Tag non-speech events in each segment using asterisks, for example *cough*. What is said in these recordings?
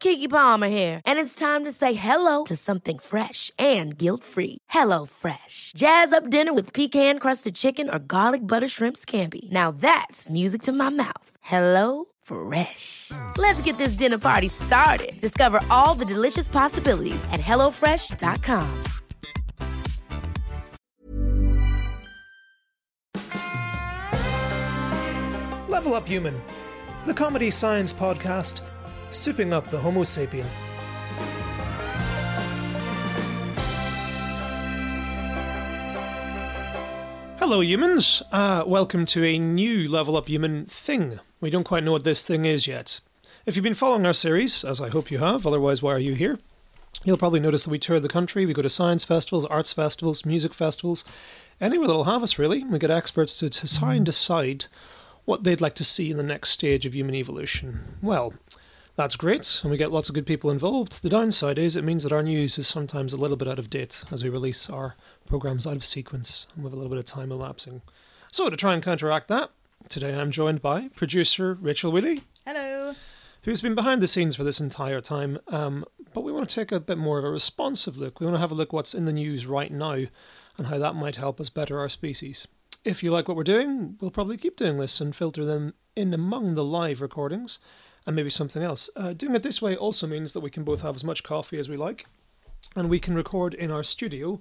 Keke Palmer here, and it's time to say hello to something fresh and guilt-free. Hello Fresh. Jazz up dinner with pecan-crusted chicken or garlic butter shrimp scampi. Now that's music to my mouth. Hello Fresh. Let's get this dinner party started. Discover all the delicious possibilities at hellofresh.com. Level Up Human, the comedy science podcast, souping up the Homo sapien. Hello, humans. Uh, welcome to a new Level Up Human thing. We don't quite know what this thing is yet. If you've been following our series, as I hope you have, otherwise, why are you here? You'll probably notice that we tour the country. We go to science festivals, arts festivals, music festivals, anywhere that'll have us, really. We get experts to, to try and decide what they'd like to see in the next stage of human evolution. Well, that's great, and we get lots of good people involved. The downside is it means that our news is sometimes a little bit out of date as we release our programs out of sequence and with a little bit of time elapsing. So, to try and counteract that, today I'm joined by producer Rachel Wheely, Hello. who's been behind the scenes for this entire time. Um, but we want to take a bit more of a responsive look. We want to have a look what's in the news right now and how that might help us better our species. If you like what we're doing, we'll probably keep doing this and filter them in among the live recordings and maybe something else. Uh, doing it this way also means that we can both have as much coffee as we like and we can record in our studio,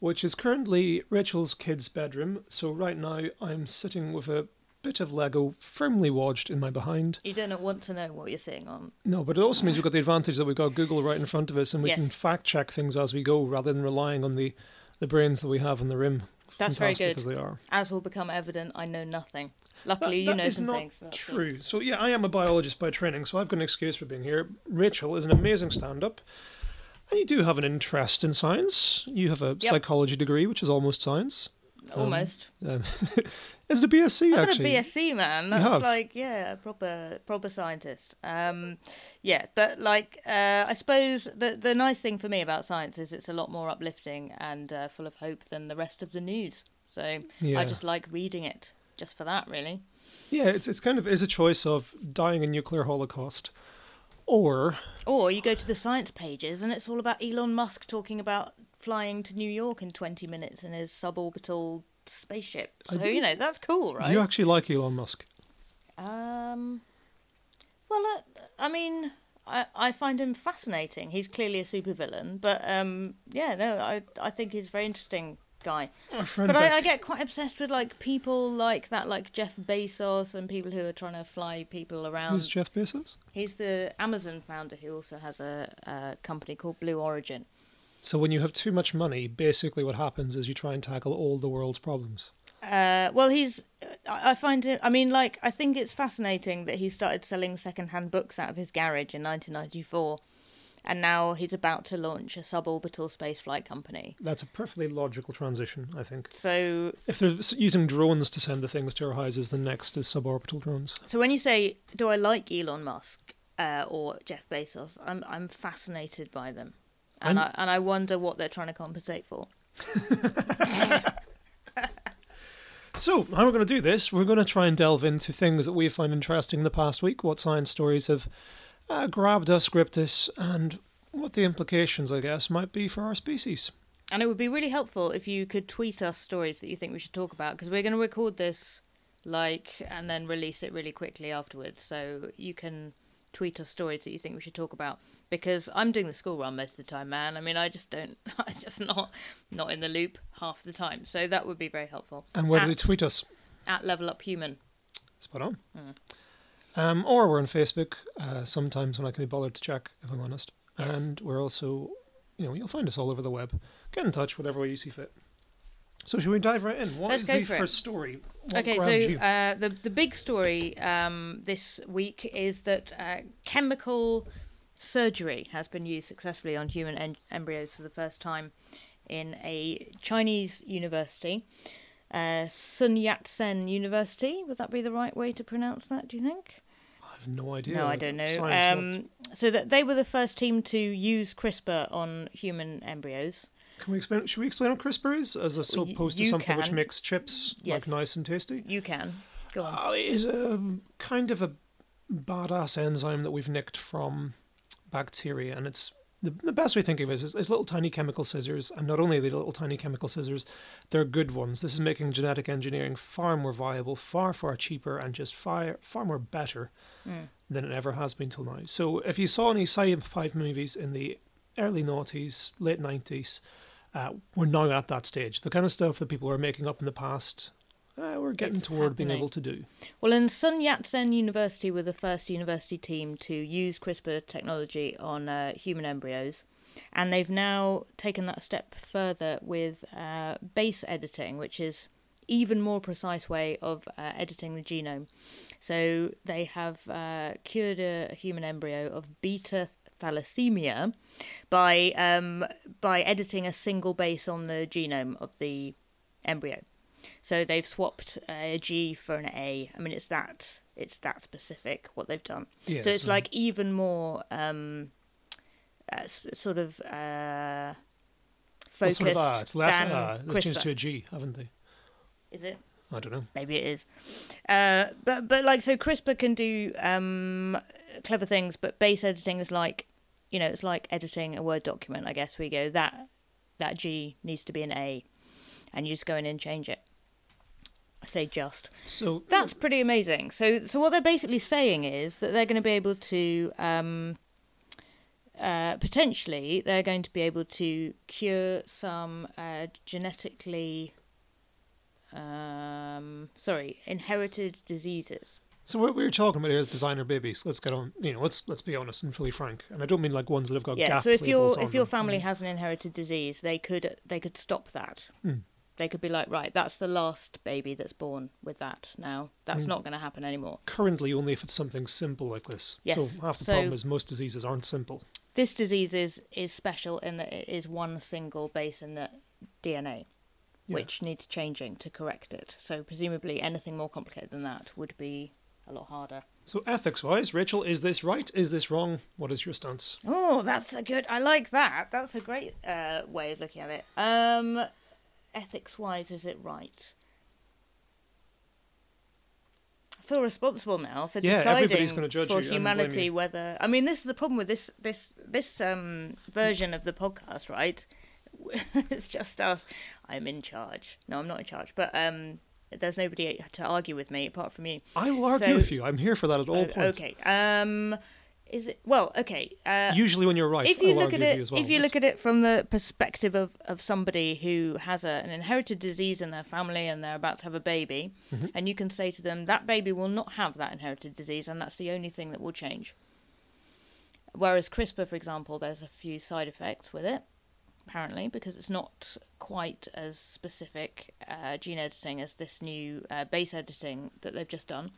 which is currently Rachel's kid's bedroom. So right now I'm sitting with a bit of Lego firmly lodged in my behind. You don't want to know what you're sitting on. No, but it also means we've got the advantage that we've got Google right in front of us and we Yes. can fact check things as we go rather than relying on the, the brains that we have in the rim. That's very good. as they are. As will become evident, I know nothing. That- Luckily, you that know some not things. that's. True. So yeah, I am a biologist by training, so I've got an excuse for being here. Rachel is an amazing stand-up, and you do have an interest in science. You have a Yep. psychology degree, which is almost science. Almost. Um, *laughs* it a BSc I've got a actually? BSc, man. That's have? like, yeah, a proper proper scientist. Um, yeah, but like, uh, I suppose the the nice thing for me about science is it's a lot more uplifting and uh, full of hope than the rest of the news. So Yeah. I just like reading it just for that, really. Yeah, it's it's kind of is a choice of dying a nuclear holocaust, or Or you go to the science pages and it's all about Elon Musk talking about flying to New York in 20 minutes in his suborbital spaceship. So, you know, that's cool, right? do you actually like Elon Musk? Um, well, uh, I mean, I, I find him fascinating. He's clearly a supervillain, but um, yeah, no, I I think he's a very interesting guy. But I, I get quite obsessed with like people like that, like Jeff Bezos and people who are trying to fly people around. Who's Jeff Bezos? He's the Amazon founder who also has a, a company called Blue Origin. So when you have too much money, basically what happens is you try and tackle all the world's problems. Uh, well, he's. I I find it. I mean, like, I think it's fascinating that he started selling second-hand books out of his garage in 1994, and now he's about to launch a suborbital spaceflight company. That's a perfectly logical transition, I think. So, If they're using drones to send the things to our houses, the next is suborbital drones. so when you say, "Do I like Elon Musk uh, or Jeff Bezos?" I'm I'm fascinated by them, and I'm- I and I wonder what they're trying to compensate for. *laughs* So, how we're going to do this, we're going to try and delve into things that we find interesting in the past week, what science stories have uh, grabbed us, gripped us, and what the implications, I guess, might be for our species. And it would be really helpful if you could tweet us stories that you think we should talk about because we're going to record this like and then release it really quickly afterwards. So you can tweet us stories that you think we should talk about. because I'm doing the school run most of the time, man. I mean, I just don't, *laughs* I'm just not not in the loop half the time. So that would be very helpful. And where do they tweet us? At Level Up Human. Spot on. Hmm. Um, or we're on Facebook uh, sometimes when I can be bothered to check, if I'm honest. Yes. And we're also, you know, you'll find us all over the web. Get in touch, whatever way you see fit. So should we dive right in? What Let's is go the for it. first story? What okay, so you? uh, the the big story um, this week is that uh, chemical surgery has been used successfully on human en- embryos for the first time in a Chinese university, uh, Sun Yat Sen University. Would that be the right way to pronounce that? Do you think? I have no idea. No, I don't know. Um, so that they were the first team to use CRISPR on human embryos. Can we explain? Should we explain what CRISPR is as Well, y- opposed to something which makes chips Yes. like nice and tasty? You can go on. Uh, it is a kind of a badass enzyme that we've nicked from bacteria, and it's the, the best way to think of it is it's little tiny chemical scissors, and not only are they little tiny chemical scissors, they're good ones. This is making genetic engineering far more viable, far far cheaper, and just far far more better than it ever has been till now. So if you saw any sci-fi movies in the early noughties, late nineties, uh, we're now at that stage. The kind of stuff that people were making up in the past, uh, we're getting It's toward being able to do. Well, and Sun Yat Sen University were the first university team to use CRISPR technology on uh, human embryos, and they've now taken that step further with uh, base editing, which is even more precise way of uh, editing the genome. So they have uh, cured a human embryo of beta thalassemia by um, by editing a single base on the genome of the embryo. So they've swapped a G for an A. I mean, it's that it's that specific what they've done. Yeah, so it's so- like even more um, uh, sort of uh, Well, focused sort of, it's less, than ah, they've changed CRISPR. to a G, haven't they? Is it? I don't know. Maybe it is. Uh, but but like so, CRISPR can do um, clever things, but base editing is like, you know, it's like editing a Word document. I guess we go that that G needs to be an A, and you just go in and change it. I say just. So That's pretty amazing. So, so what they're basically saying is that they're going to be able to, um, uh, potentially, they're going to be able to cure some uh, genetically, um, sorry, inherited diseases. So what we were talking about here is designer babies. Let's get on. You know, let's let's be honest and fully frank. And I don't mean like ones that have got yeah. So if your if your them. family has an inherited disease, they could they could stop that. Hmm. They could be like, right, that's the last baby that's born with that. Now that's Hmm. not going to happen anymore. currently only if it's something simple like this. Yes, So half the so- problem is most diseases aren't simple. this disease is is special in that it is one single base in the DNA, Yeah. which needs changing to correct it. So presumably anything more complicated than that would be a lot harder. So ethics wise, Rachel, is this right? Is this wrong? What is your stance? Oh, that's a good. I like that. That's a great uh, way of looking at it. Um, ethics wise, is it right? I feel responsible now for Yeah, deciding gonna judge for you humanity you. whether. I mean, this is the problem with this this this um version of the podcast, right? *laughs* it's just us. I'm in charge. No, I'm not in charge, but um, there's nobody to argue with me apart from you. I will argue So- with you. I'm here for that at all points. Okay. Um, is it well? Okay. Uh, Usually when you're right, if you I'll look argue at it, well. if you look at it from the perspective of, of somebody who has a, an inherited disease in their family and they're about to have a baby, Mm-hmm. and you can say to them that baby will not have that inherited disease, and that's the only thing that will change. Whereas CRISPR, for example, there's a few side effects with it, apparently, because it's not quite as specific uh, gene editing as this new uh, base editing that they've just done.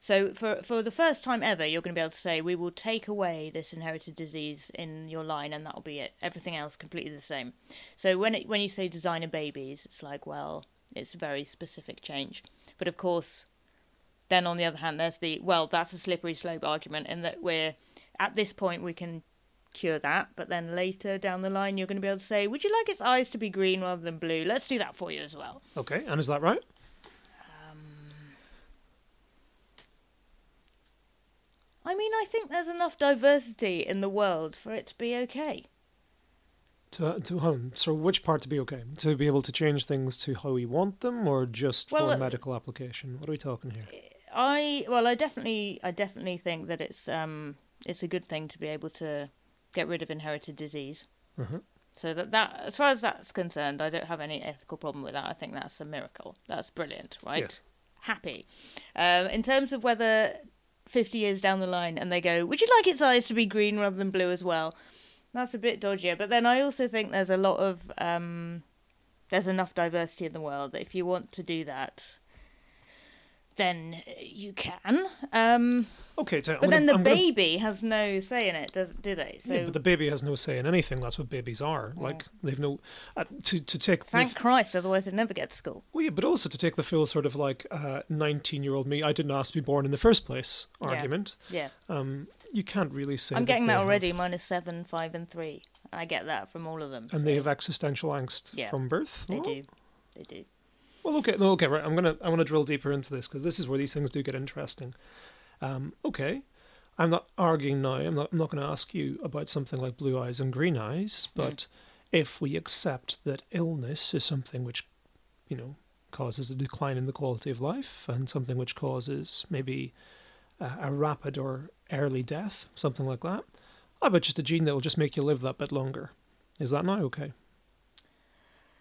So for for the first time ever, you're going to be able to say we will take away this inherited disease in your line, and that'll be it. Everything else completely the same. So when it when you say designer babies, it's like well, it's a very specific change. But of course, then on the other hand, there's the well, that's a slippery slope argument, in that we're at this point we can cure that, but then later down the line you're going to be able to say, would you like its eyes to be green rather than blue? Let's do that for you as well. Okay, and is that right? I mean, I think there's enough diversity in the world for it to be okay. To, to um, so which part to be okay? To be able to change things to how we want them, or just Well, for uh, medical application? What are we talking here? I well, I definitely, I definitely think that it's um, it's a good thing to be able to get rid of inherited disease. Mhm. So that that as far as that's concerned, I don't have any ethical problem with that. I think that's a miracle. That's brilliant, right? Yes. Happy. Um, in terms of whether 50 years down the line and they go, would you like its eyes to be green rather than blue as well? That's a bit dodgier. But then I also think there's a lot of um, there's enough diversity in the world that if you want to do that, then you can. Um, Okay, so I'm but gonna- then the I'm gonna- baby has no say in it, does do they? So yeah, but the baby has no say in anything. That's what babies are. Like they've no uh, to to take the thank Christ, otherwise they'd never get to school. Well, yeah, but also to take the full sort of like nineteen-year-old me, I didn't ask to be born in the first place argument. Yeah, Um, you can't really say. I'm getting that have- already. Minus seven, five, and three. I get that from all of them. and they have existential angst Yeah. from birth. They Well, do. They do. Well, okay, no, okay, right. I'm gonna I want to drill deeper into this because this is where these things do get interesting. Um, okay, I'm not arguing now. I'm not. I'm not going to ask you about something like blue eyes and green eyes. But if we accept that illness is something which, you know, causes a decline in the quality of life and something which causes maybe a, a rapid or early death, something like that, how about just a gene that will just make you live that bit longer? Is that now okay?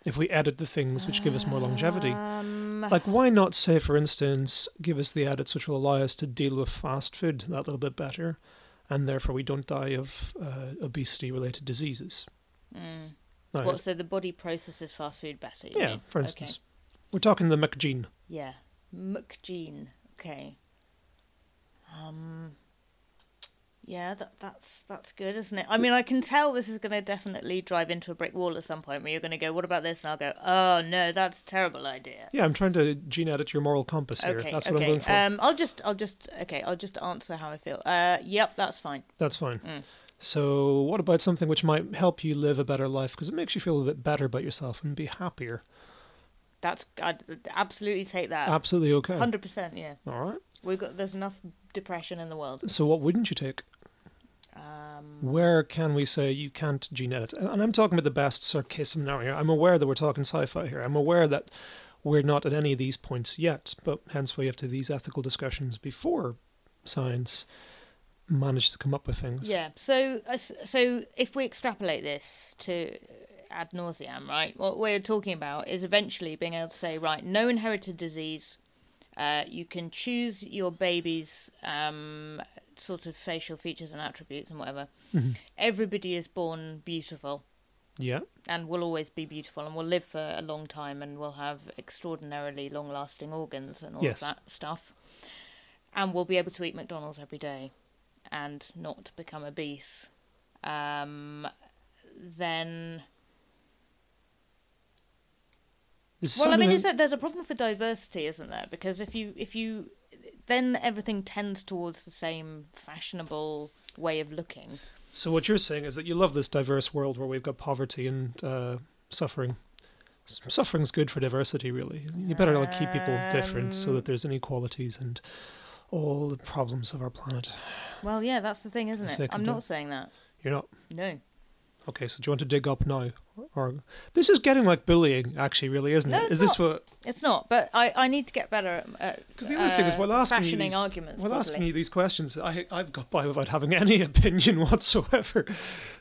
If we edit the things which give us more longevity. Um, Like, why not say, for instance, give us the edits which will allow us to deal with fast food that little bit better, and therefore we don't die of uh, obesity-related diseases? mm. What? So the body processes fast food better. You yeah, mean? for Okay. instance, we're talking the McGene. Yeah. McGene. Okay. Um. Yeah, that that's that's good, isn't it? I mean, I can tell this is going to definitely drive into a brick wall at some point where you're going to go, "What about this?" and I'll go, "Oh no, that's a terrible idea." Yeah, I'm trying to gene edit your moral compass here. Okay, That's what okay. I'm going for. Um, I'll just, I'll just, okay, I'll just answer how I feel. Uh, yep, that's fine. That's fine. Mm. So, what about something which might help you live a better life because it makes you feel a bit better about yourself and be happier? That's I'd absolutely take that. Absolutely okay. Hundred percent, yeah. All right. We've got there's enough depression in the world. So, what wouldn't you take? Um, Where can we say you can't gene edit? And I'm talking about the best case scenario. I'm aware that we're talking sci-fi here. I'm aware that we're not at any of these points yet, but hence we have to these ethical discussions before science managed to come up with things. yeah. So, uh, so if we extrapolate this to ad nauseam, right? What we're talking about is eventually being able to say, right, no inherited disease. Uh, you can choose your baby's um, sort of facial features and attributes and whatever. Mhm. Everybody is born beautiful. Yeah. and will always be beautiful and will live for a long time and will have extraordinarily long lasting organs and all Yes. of that stuff. And will be able to eat McDonald's every day and not become obese. Um, then, This is well, I mean, that there's a problem for diversity, isn't there? Because if you if you then everything tends towards the same fashionable way of looking. So what you're saying is that you love this diverse world where we've got poverty and uh, suffering. Suffering's good for diversity, really. You better like keep people different so Um, that there's inequalities and all the problems of our planet. Well, yeah, that's the thing, isn't it? I'm not saying that. You're not No. okay. So do you want to dig up now, or this is getting like bullying, actually, really, isn't No, it? it's Is this not. what? It's not, but I, I need to get better at Because the other thing is, uh, while asking you fashioning these, arguments. while asking you these questions, I I've got by without having any *laughs* opinion whatsoever.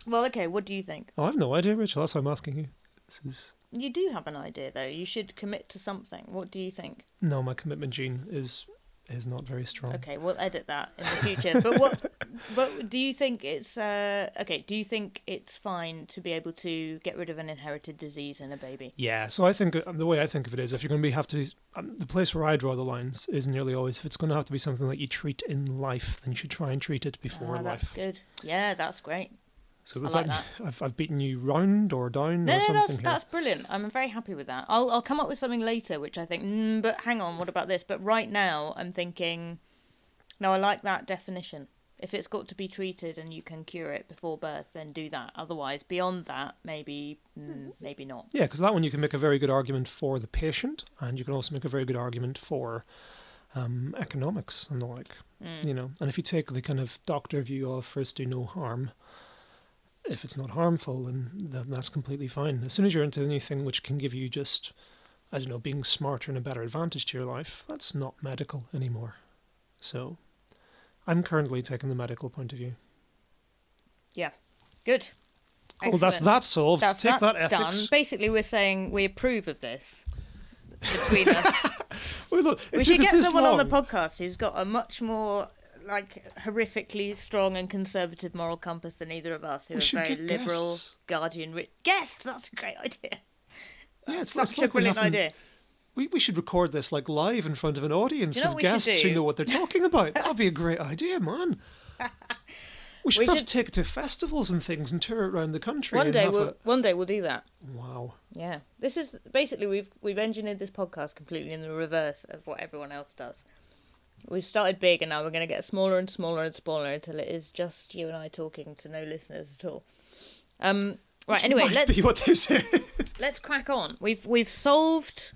Well, okay, what do you think? Oh, I've no idea, Rachel. That's why I'm asking you. This is You do have an idea, though. You should commit to something. What do you think? no, my commitment gene is is not very strong. Okay, we'll edit that in the future. but what? *laughs* But do you think it's uh, okay? Do you think it's fine to be able to get rid of an inherited disease in a baby? Yeah, so I think um, the way I think of it is if you're going to be have to um, the place where I draw the lines is nearly always if it's going to have to be something that you treat in life, then you should try and treat it before Ah, that's life. good. Yeah, that's great. So I like that, I've I've beaten you round or down No, or no, something that's that's brilliant. I'm very happy with that. I'll I'll come up with something later, which I think. Mm, but hang on, what about this? But right now, I'm thinking. No, I like that definition. If it's got to be treated and you can cure it before birth, then do that. Otherwise, beyond that, maybe mm, maybe not. Yeah, because that one you can make a very good argument for the patient, and you can also make a very good argument for um, economics and the like. Mm. You know, and if you take the kind of doctor view of first do no harm, if it's not harmful, then, then that's completely fine. As soon as you're into anything which can give you just, I don't know, being smarter and a better advantage to your life, that's not medical anymore. So, I'm currently taking the medical point of view. Yeah. Good. Well, that's that solved. That's Take that, that ethics. done. Basically, we're saying we approve of this between us. *laughs* Well, look, we should get someone on the podcast who's got a much more like horrifically strong and conservative moral compass than either of us, who We are very liberal, guests. guardian. Ri- guests. That's a great idea. *laughs* Yeah, it's, Such a like we brilliant idea. We, we should record this like live in front of an audience you know with what we should guests who know what they're talking about. *laughs* That'd be a great idea, man. *laughs* We should We perhaps should- take it to festivals and things and tour it around the country. One day we'll a- one day we'll do that. Wow. Yeah, this is basically we've we've engineered this podcast completely in the reverse of what everyone else does. We've started big, and now we're going to get smaller and smaller and smaller until it is just you and I talking to no listeners at all. Um, right. Anyway, Might let's be what they say. let's crack on. We've we've solved.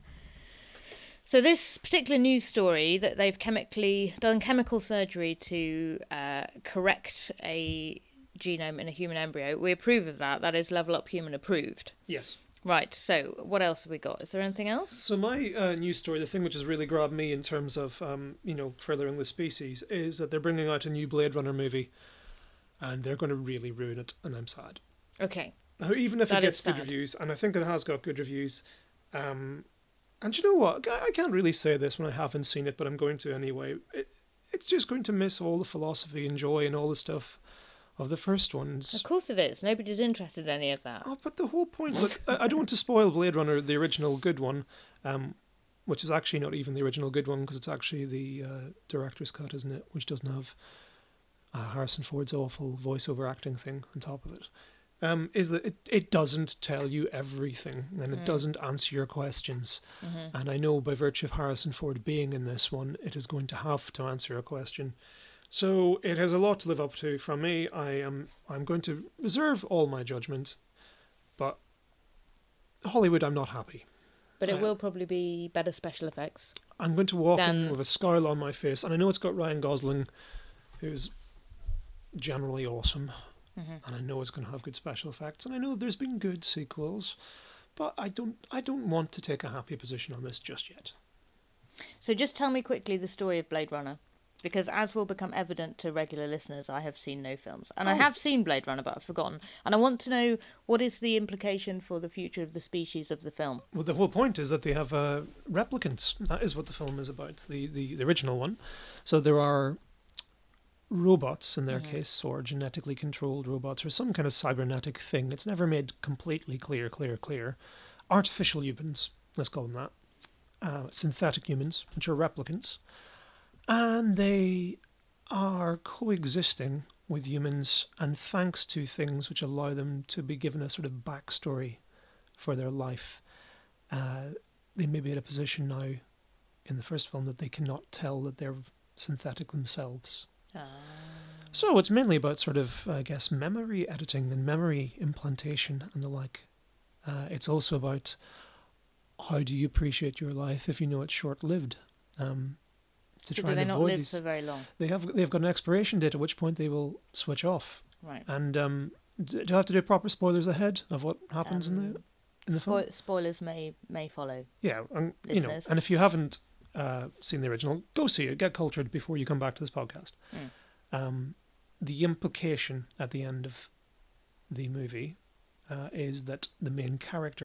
So this particular news story that they've chemically done chemical surgery to uh, correct a genome in a human embryo. We approve of that. That is level up human approved. yes. Right. So what else have we got? Is there anything else? So my uh, news story, the thing which has really grabbed me in terms of um, you know furthering the species, is that they're bringing out a new Blade Runner movie, and they're going to really ruin it, and I'm sad. Okay. Now, even if That it gets good reviews, and I think it has got good reviews, um, and you know what? I I can't really say this when I haven't seen it, but I'm going to anyway. It, it's just going to miss all the philosophy and joy and all the stuff of the first ones. Of course it is. Nobody's interested in any of that. Oh, but the whole point. Look, I I don't want to spoil Blade Runner, the original good one, um, which is actually not even the original good one because it's actually the uh, director's cut, isn't it? Which doesn't have uh, Harrison Ford's awful voiceover acting thing on top of it. Um, is that it, it doesn't tell you everything and it doesn't answer your questions. And I know by virtue of Harrison Ford being in this one, it is going to have to answer a question. So it has a lot to live up to from me. I am I'm going to reserve all my judgment, but Hollywood, I'm not happy. But it Uh, will probably be better special effects. I'm going to walk in with a scowl on my face, and I know it's got Ryan Gosling, who's generally awesome, Mm-hmm. and I know it's going to have good special effects, and I know there's been good sequels, but I don't I don't want to take a happy position on this just yet. So just tell me quickly the story of Blade Runner. Because as will become evident to regular listeners, I have seen no films. And I Oh. have seen Blade Runner, but I've forgotten. And I want to know what is the implication for the future of the species of the film. Well, the whole point is that they have uh, replicants. That is what the film is about, the, the, the original one. So there are robots in their case, or genetically controlled robots, or some kind of cybernetic thing. It's never made completely clear, clear, clear. Artificial humans, let's call them that. Uh, synthetic humans, which are replicants. And they are coexisting with humans, and thanks to things which allow them to be given a sort of backstory for their life, uh, they may be in a position now in the first film that they cannot tell that they're synthetic themselves. So it's mainly about sort of, I guess, memory editing and memory implantation and the like. Uh, it's also about how do you appreciate your life if you know it's short-lived. Um, to So try and not avoid live these. for very long? They have they've got an expiration date at which point they will switch off. Right. And um, do I have to do proper spoilers ahead of what happens in the in the film? Spoilers may may follow. Yeah, and, you know, and if you haven't uh, seen the original, go see it. Get cultured before you come back to this podcast. Mm. Um, the implication at the end of the movie uh, is that the main character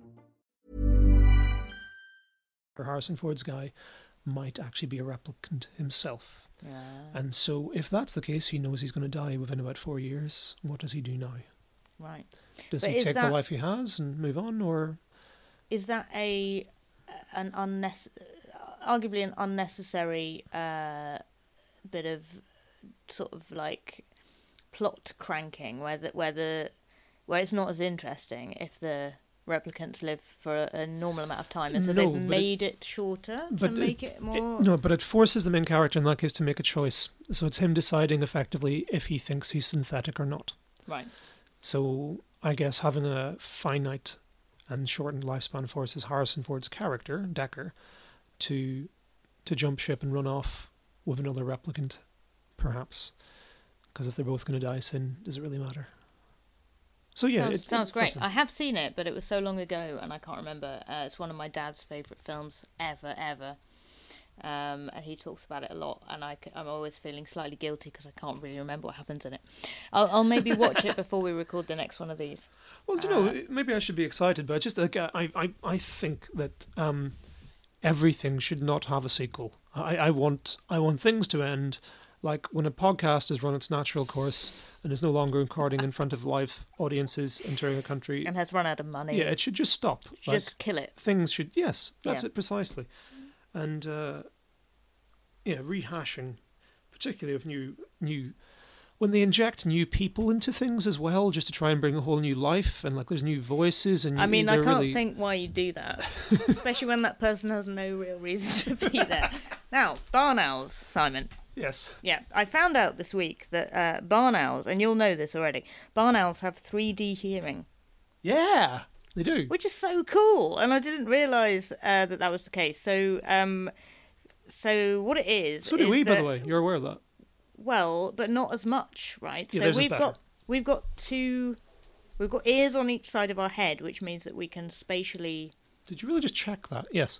Harrison Ford's guy might actually be a replicant himself. And so, if that's the case, he knows he's going to die within about four years. What does he do now? Right. Does But he take that- the life he has and move on, or Is that a an unnecess- arguably an unnecessary uh, bit of sort of like plot cranking where the, where the where it's not as interesting if the replicants live for a, a normal amount of time and so No, they've but it- made it, shorter to make it, more no? But it forces the main character in that case to make a choice. So it's him deciding effectively if he thinks he's synthetic or not. right So I guess having a finite and shortened lifespan forces Harrison Ford's character Deckard to to jump ship and run off with another replicant, perhaps. Because if they're both going to die soon, does it really matter? So yeah, sounds, it, sounds great. I have seen it, but it was so long ago, and I can't remember. Uh, it's one of my dad's favourite films ever, ever. Um, and he talks about it a lot, and I, am always feeling slightly guilty because I can't really remember what happens in it. I'll, I'll maybe watch it before we record the next one of these. *laughs* Well, do you uh, know, maybe I should be excited, but just like I, I, I think that um, everything should not have a sequel. I, I want, I want things to end. Like when a podcast has run its natural course and is no longer recording in front of live audiences entering a country, And has run out of money. yeah, it should just stop. Like, just kill it. things should, yes, that's Yeah. it precisely. And uh, yeah, rehashing, particularly of new, new, when they inject new people into things as well, just to try and bring a whole new life, and like there's new voices, and I mean, I can't really, think why you do that, *laughs* especially when that person has no real reason to be there. *laughs* Now, barn owls, Simon. Yes. Yeah, I found out this week that uh, barn owls, and you'll know this already, barn owls have 3D hearing, Yeah, they do. which is so cool, and I didn't realise uh, that that was the case. So, um, so what it is? so do is we, by the way. You're aware of that. Well, but not as much, right? Yeah, so we've got we've got two, we've got ears on each side of our head, which means that we can spatially Did you really just check that? Yes.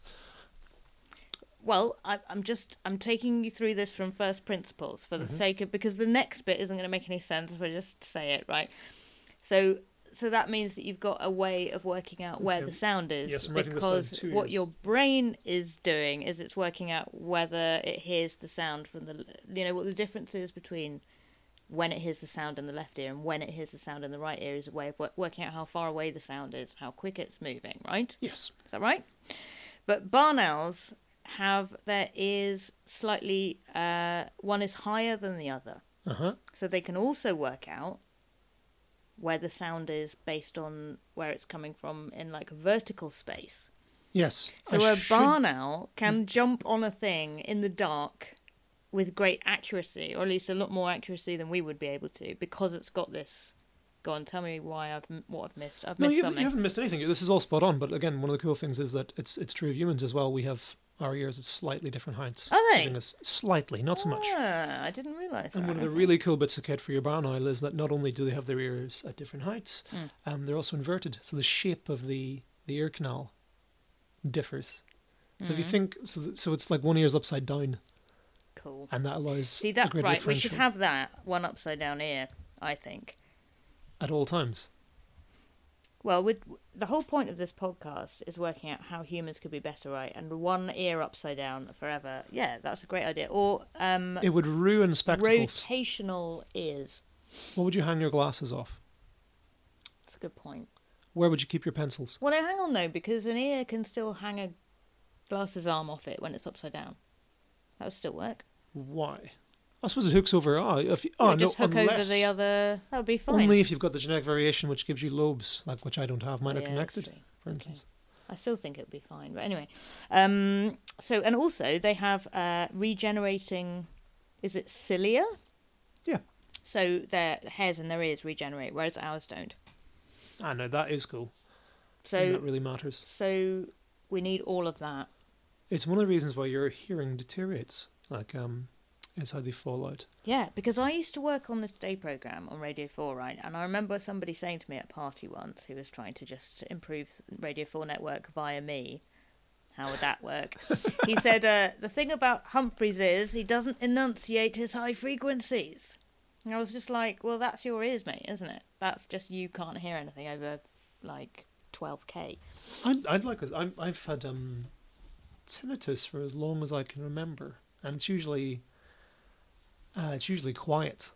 Well, I, I'm just I'm taking you through this from first principles for the Mm-hmm. sake of because the next bit isn't going to make any sense if I just say it right. So so that means that you've got a way of working out where Okay. the sound is Yes, I'm writing this down because too, what yes. your brain is doing is it's working out whether it hears the sound from the you know what the difference is between when it hears the sound in the left ear and when it hears the sound in the right ear is a way of wo- working out how far away the sound is, how quick it's moving, right? Yes. Is that right? But barn owls have their ears slightly, uh, one is higher than the other. Uh huh. So they can also work out where the sound is based on where it's coming from in like a vertical space. Yes. So I a should- barn owl can jump on a thing in the dark with great accuracy, or at least a lot more accuracy than we would be able to, because it's got this. Go on, tell me why I've what I've missed. I've No, missed you haven't, something. you haven't missed anything. This is all spot on. But again, one of the cool things is that it's it's true of humans as well. We have our ears at slightly different heights. Are they? us slightly, not so much. Ah, I didn't realise that. And one of the really cool bits of kit for your barn owl is that not only do they have their ears at different heights, Hmm. um, they're also inverted. So the shape of the, the ear canal differs. So if you Hmm. think, so, so it's like one ear's upside down, cool. and that allows See a that great right? We should have that one upside down ear. I think. at all times. Well, with the whole point of this podcast is working out how humans could be better, right? And one ear upside down forever. Yeah, that's a great idea. Or um, It would ruin spectacles. rotational ears. What would you hang your glasses off? That's a good point. Where would you keep your pencils? Well, no, hang on though, because an ear can still hang a glasses arm off it when it's upside down. That would still work. Why? I suppose it hooks over. Ah, if you, oh, no, just hook over unless- the other. That would be fine. Only if you've got the genetic variation which gives you lobes, like which I don't have. Mine Yeah, are connected, for instance. I still think it would be fine. But anyway, um, so and also they have uh, regenerating. Is it cilia? Yeah. So their hairs and their ears regenerate, whereas ours don't. I know that is cool. So and that really matters. so we need all of that. It's one of the reasons why your hearing deteriorates. Like um, is how they fall out. Yeah, because I used to work on the Today program on Radio 4, right? And I remember somebody saying to me at a party once who was trying to just improve Radio 4 network via me. How would that work? *laughs* he said, uh, The thing about Humphrys is he doesn't enunciate his high frequencies. And I was just like, Well, that's your ears, mate, isn't it? That's just you can't hear anything over like 12k. I'd, I'd like this. I'm, I've had um, tinnitus for as long as I can remember, and it's usually uh, it's usually quiet.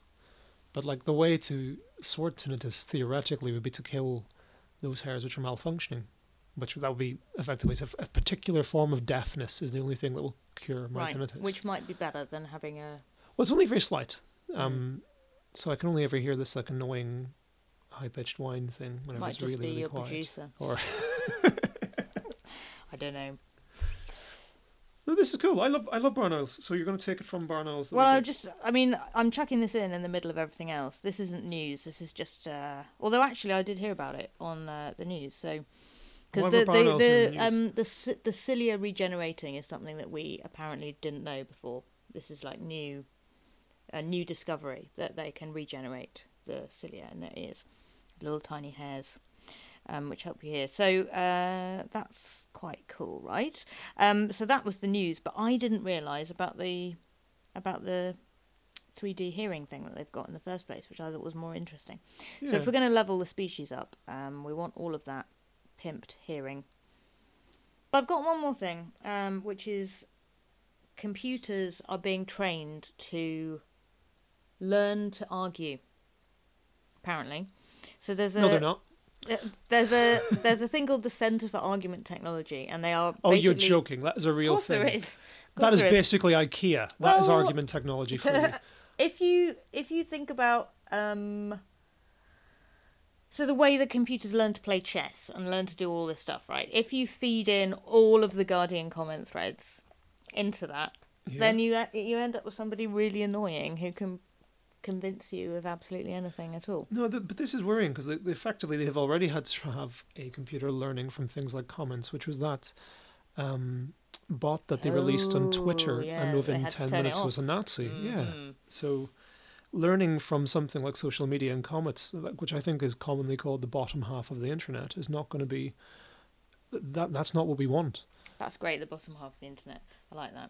But like the way to sort tinnitus theoretically would be to kill those hairs which are malfunctioning, which that would be effectively a, a particular form of deafness is the only thing that will cure my right, tinnitus. which might be better than having a. well, it's only very slight. Um, so I can only ever hear this like annoying, high pitched whine thing whenever Might it's just really be really your quiet. producer. Or *laughs* I don't know. No, this is cool. I love I love owls. So you're going to take it from owls. Well, I just, I mean, I'm chucking this in in the middle of everything else. This isn't news. This is just, uh, although actually I did hear about it on uh, the news. So, because the the the, the um the the cilia regenerating is something that we apparently didn't know before. This is like new, a new discovery that they can regenerate the cilia in their ears, little tiny hairs. Um, which help you hear. So uh, that's quite cool, right? Um, so that was the news, but I didn't realise about the about the 3D hearing thing that they've got in the first place, which I thought was more interesting. So if we're going to level the species up, um, we want all of that pimped hearing. But I've got one more thing, um, which is computers are being trained to learn to argue. Apparently, so there's a no, they're not. There's a there's a thing called the Centre for Argument Technology, and they are. Oh, you're joking. That is a real thing. there is. Course is there basically IKEA. That is Well, argument technology for you. *laughs* if you if you think about um so the way that computers learn to play chess and learn to do all this stuff right if you feed in all of the guardian comment threads into that then you you end up with somebody really annoying who can convince you of absolutely anything at all No, th but this is worrying because they, they effectively they have already had to have a computer learning from things like comments, which was that um, bot that they released on Oh, Twitter, yeah, and within ten minutes was a off. Nazi. Yeah. Mhm. So learning from something like social media and comments, like, which I think is commonly called the bottom half of the internet, is not going to be. That that's not what we want. that's great the bottom half of the internet i like that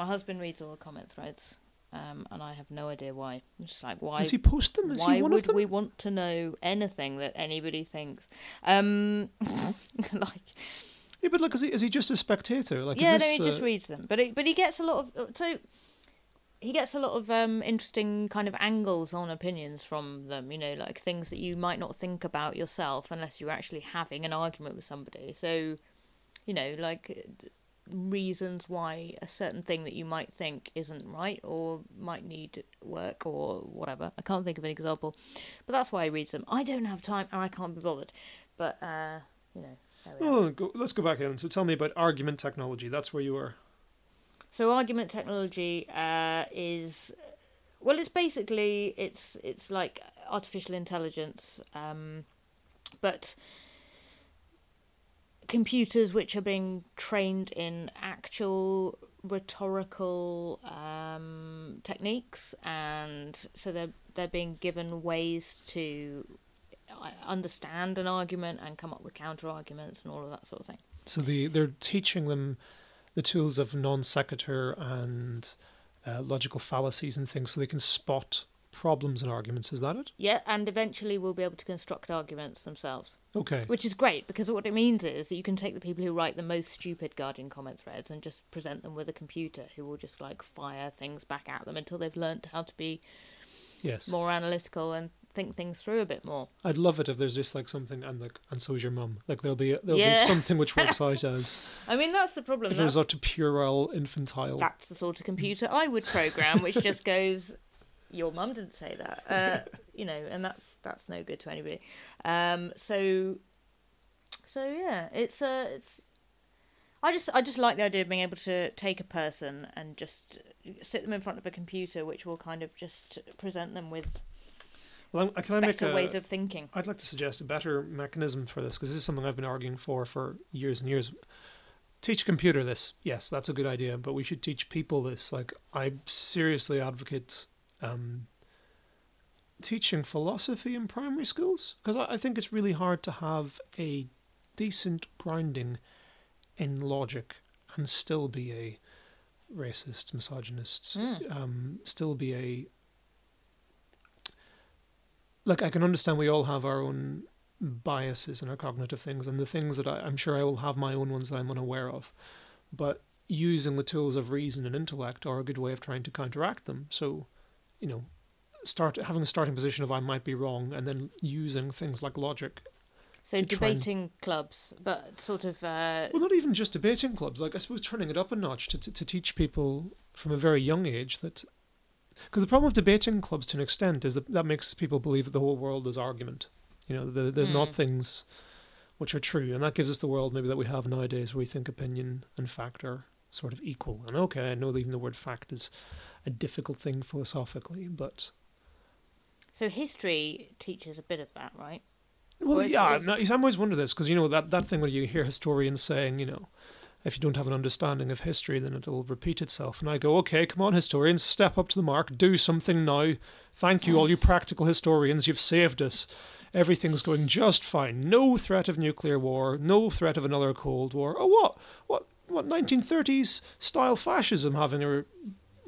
my husband reads all the comment threads um, and i have no idea why i'm just like why Does he post them? Is why he one would of them? we want to know anything that anybody thinks? Um, *laughs* like, Yeah, but look, is he is he just a spectator? Like, yeah, is no, this, he just uh, reads them, but it, but he gets a lot of so he gets a lot of um, interesting kind of angles on opinions from them. You know, like things that you might not think about yourself unless you're actually having an argument with somebody. So, you know, like reasons why a certain thing that you might think isn't right or might need work or whatever. I can't think of an example, but that's why I read them. I don't have time or I can't be bothered. But uh, you know, there we. Well, go, let's go back in. So tell me about argument technology. That's where you are. So argument technology uh, is well, it's basically it's it's like artificial intelligence, um, but computers which are being trained in actual rhetorical um, techniques, and so they're they're being given ways to uh, understand an argument and come up with counter arguments and all of that sort of thing. So the they're teaching them the tools of non sequitur and uh, logical fallacies and things, so they can spot problems in arguments. Is that it? Yeah, and eventually we'll be able to construct arguments themselves. Okay. Which is great because what it means is that you can take the people who write the most stupid Guardian comment threads and just present them with a computer who will just like fire things back at them until they've learnt how to be Yes. more analytical and think things through a bit more. I'd love it if there's just like something and like and so's your mum. Like there'll be there'll Yeah. be something which works out *laughs* as I mean, that's the problem. if it was That's, out to puerile infantile. that's the sort of computer I would program, which just goes, "Your mum didn't say that," uh, *laughs* you know, and that's that's no good to anybody. Um, so, so yeah, it's uh, it's. I just I just like the idea of being able to take a person and just sit them in front of a computer, which will kind of just present them with well, I, can I make better a, ways of thinking. I'd like to suggest a better mechanism for this because this is something I've been arguing for for years and years. teach computer this. Yes, that's a good idea, but we should teach people this. Like, I seriously advocate um, teaching philosophy in primary schools because I, I think it's really hard to have a decent grounding in logic and still be a racist, misogynist, um, still be a like I can understand we all have our own biases and our cognitive things and the things that I, I'm sure I will have my own ones that I'm unaware of, but using the tools of reason and intellect are a good way of trying to counteract them. So, you know, start having a starting position of I might be wrong and then using things like logic So try and- debating clubs, but sort of uh, Well, not even just debating clubs. Like I suppose turning it up a notch to to, to teach people from a very young age that. Because the problem with debating clubs, to an extent, is that that makes people believe that the whole world is argument. You know, the, there's not things which are true, and that gives us the world maybe that we have nowadays, where we think opinion and fact are sort of equal. And okay, I know that even the word fact is a difficult thing philosophically, but so history teaches a bit of that, right? Well, is- yeah, is- I'm always wonder this because you know that that thing where you hear historians saying, you know, if you don't have an understanding of history, then it'll repeat itself. And I go, okay, come on, historians, step up to the mark, do something now. Thank you, all you practical historians, you've saved us. Everything's going just fine. No threat of nuclear war. No threat of another Cold War. Oh, what, what, what? 1930s style fascism having a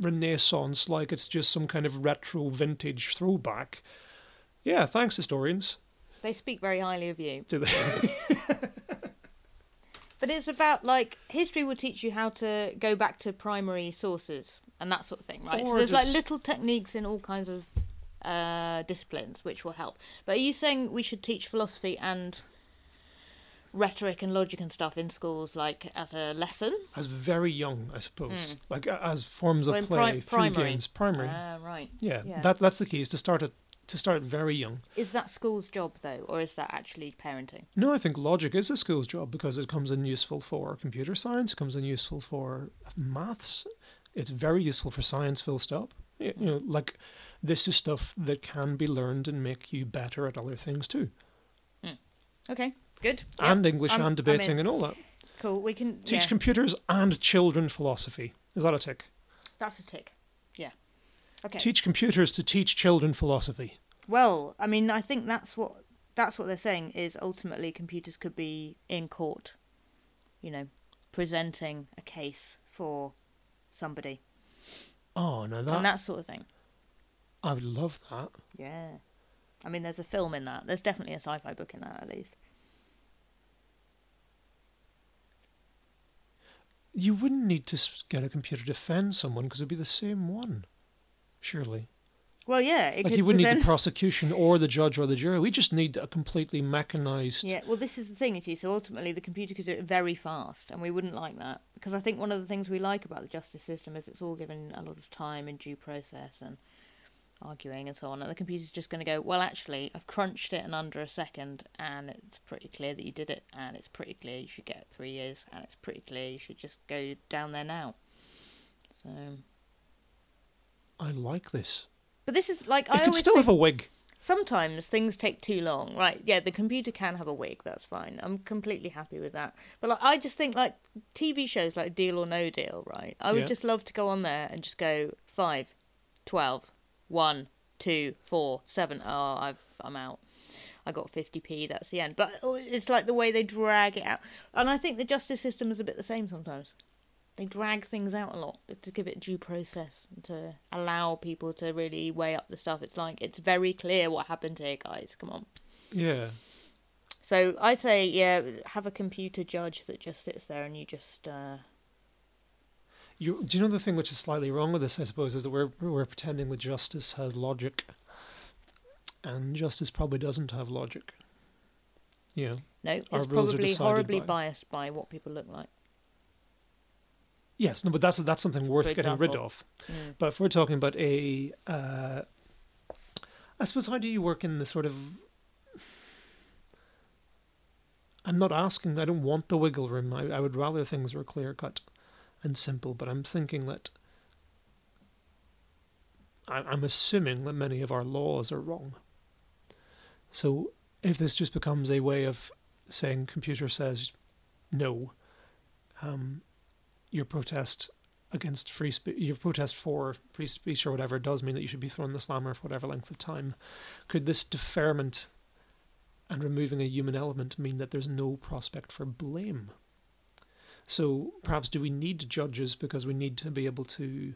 renaissance like it's just some kind of retro vintage throwback. Yeah, thanks, historians. They speak very highly of you. Do they? *laughs* But it's about like history will teach you how to go back to primary sources and that sort of thing, right? so Or there's like little techniques in all kinds of uh, disciplines which will help. But are you saying we should teach philosophy and rhetoric and logic and stuff in schools like as a lesson? as very young, I suppose, like as forms of Or in play pri- through primary? games. Primary, Ah, right. yeah, yeah. that that's the key is to start it to start very young. Is that school's job though, or is that actually parenting? No, I think logic is a school's job because it comes in useful for computer science, it comes in useful for maths. It's very useful for science. Full stop. You know, like this is stuff that can be learned and make you better at other things too, Okay, good. Yeah, and English I'm- and debating and all that. Cool. We can Teach yeah, computers and children philosophy. Is that a tick? That's a tick. Yeah. Okay. Teach computers to teach children philosophy. Well, I mean, I think that's what that's what they're saying is ultimately computers could be in court, you know, presenting a case for somebody Oh, no, that and that sort of thing. I would love that. Yeah. I mean, there's a film in that. There's definitely a sci-fi book in that, at least. You wouldn't need to get a computer to defend someone because it'd be the same one, surely. Well, yeah, it like could you wouldn't need present. the *laughs* prosecution or the judge or the jury. We just need a completely mechanized. Yeah, well, this is the thing, you see. So ultimately, the computer could do it very fast, and we wouldn't like that because I think one of the things we like about the justice system is it's all given a lot of time and due process and arguing and so on. And the computer's just going to go, well, actually, I've crunched it in under a second, and it's pretty clear that you did it, and it's pretty clear you should get three years, and it's pretty clear you should just go down there now. So, I like this. but this is like I it could always still have a wig. Sometimes things take too long, right? Yeah, the computer can have a wig. That's fine. I'm completely happy with that. But like, I just think like TV shows like Deal or No Deal, right? I would Yeah. just love to go on there and just go five, twelve, one, two, four, seven. Oh, I've I'm out. I got 50p. That's the end. But it's like the way they drag it out, and I think the justice system is a bit the same sometimes. They drag things out a lot to give it due process and to allow people to really weigh up the stuff. It's like it's very clear what happened here, guys. Come on. Yeah. So I say, yeah, have a computer judge that just sits there and you just. Uh, You, do you know the thing which is slightly wrong with this? I suppose is that we're we're pretending that justice has logic, and justice probably doesn't have logic. Know. no, Our it's probably horribly by- biased by what people look like. Yes, no, but that's that's something worth getting rid of. Mm. But if we're talking about a, uh, I suppose, how do you work in the sort of? I'm not asking. I don't want the wiggle room. I, I would rather things were clear cut and simple. But I'm thinking that. I'm assuming that many of our laws are wrong. So if this just becomes a way of saying computer says no, um, your protest against free speech, your protest for free speech or whatever does mean that you should be thrown in the slammer for whatever length of time. Could this deferment and removing a human element mean that there's no prospect for blame? So perhaps do we need judges because we need to be able to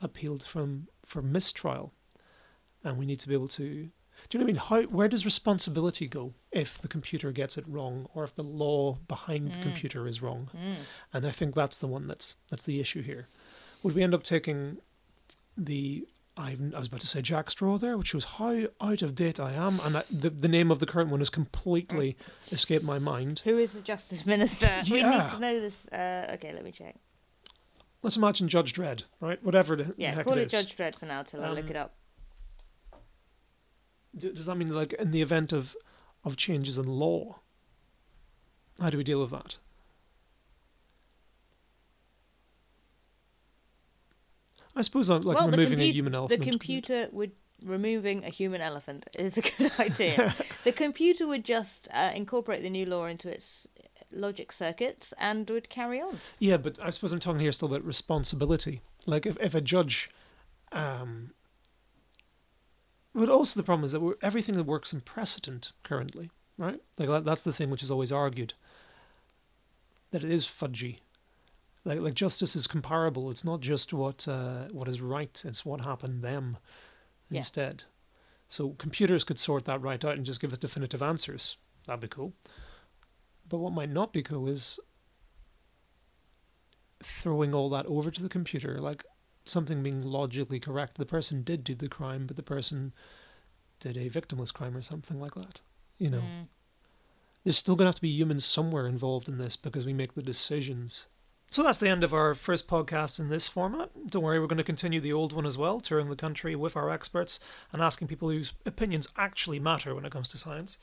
appeal from for mistrial, and we need to be able to do you know what I mean? How where does responsibility go if the computer gets it wrong, or if the law behind Mm. the computer is wrong? And I think that's the one that's that's the issue here. Would we end up taking the I, I was about to say Jack Straw there, which shows how out of date I am, and I, the the name of the current one has completely escaped my mind. Who is the Justice Minister? *laughs* We need to know this. Uh, okay, let me check. Let's imagine Judge Dredd, right? Whatever the, the Yeah, heck call it it. Judge Dredd for now till I look Um, it up. D- Does that mean like in the event of of changes in law, how do we deal with that? I suppose I'm like well, removing a human elephant. the computer would removing a human elephant is a good *laughs* idea. *laughs* the computer would just uh, incorporate the new law into its logic circuits and would carry on. Yeah, but I suppose I'm talking here still about responsibility. Like if if a judge, um. But also the problem is that we're, everything that works in precedent currently, right? Like that, that's the thing which is always argued. That it is fudgy. Like like justice is comparable. It's not just what uh, what is right. It's what happened them, Yeah. instead. So computers could sort that right out and just give us definitive answers. That'd be cool. But what might not be cool is throwing all that over to the computer, like something being logically correct. The person did do the crime, but the person did a victimless crime or something like that. You know, Mm. there's still going to have to be humans somewhere involved in this because we make the decisions. So that's the end of our first podcast in this format. Don't worry, we're going to continue the old one as well, touring the country with our experts and asking people whose opinions actually matter when it comes to science.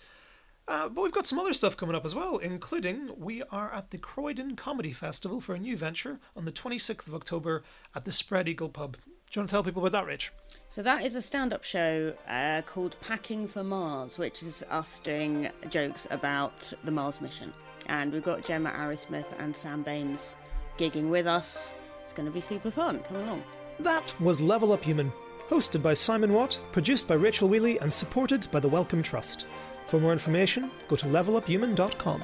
Uh, but we've got some other stuff coming up as well, including we are at the Croydon Comedy Festival for a new venture on the 26th of October at the Spread Eagle Pub. Do you want to tell people about that, Rich? So that is a stand-up show uh, called Packing for Mars, which is us doing jokes about the Mars mission. And we've got Gemma Arrowsmith and Sam Baines gigging with us. It's going to be super fun. Come along. That was Level Up Human, hosted by Simon Watt, produced by Rachel Wheely, and supported by the Wellcome Trust. For more information, go to leveluphuman.com.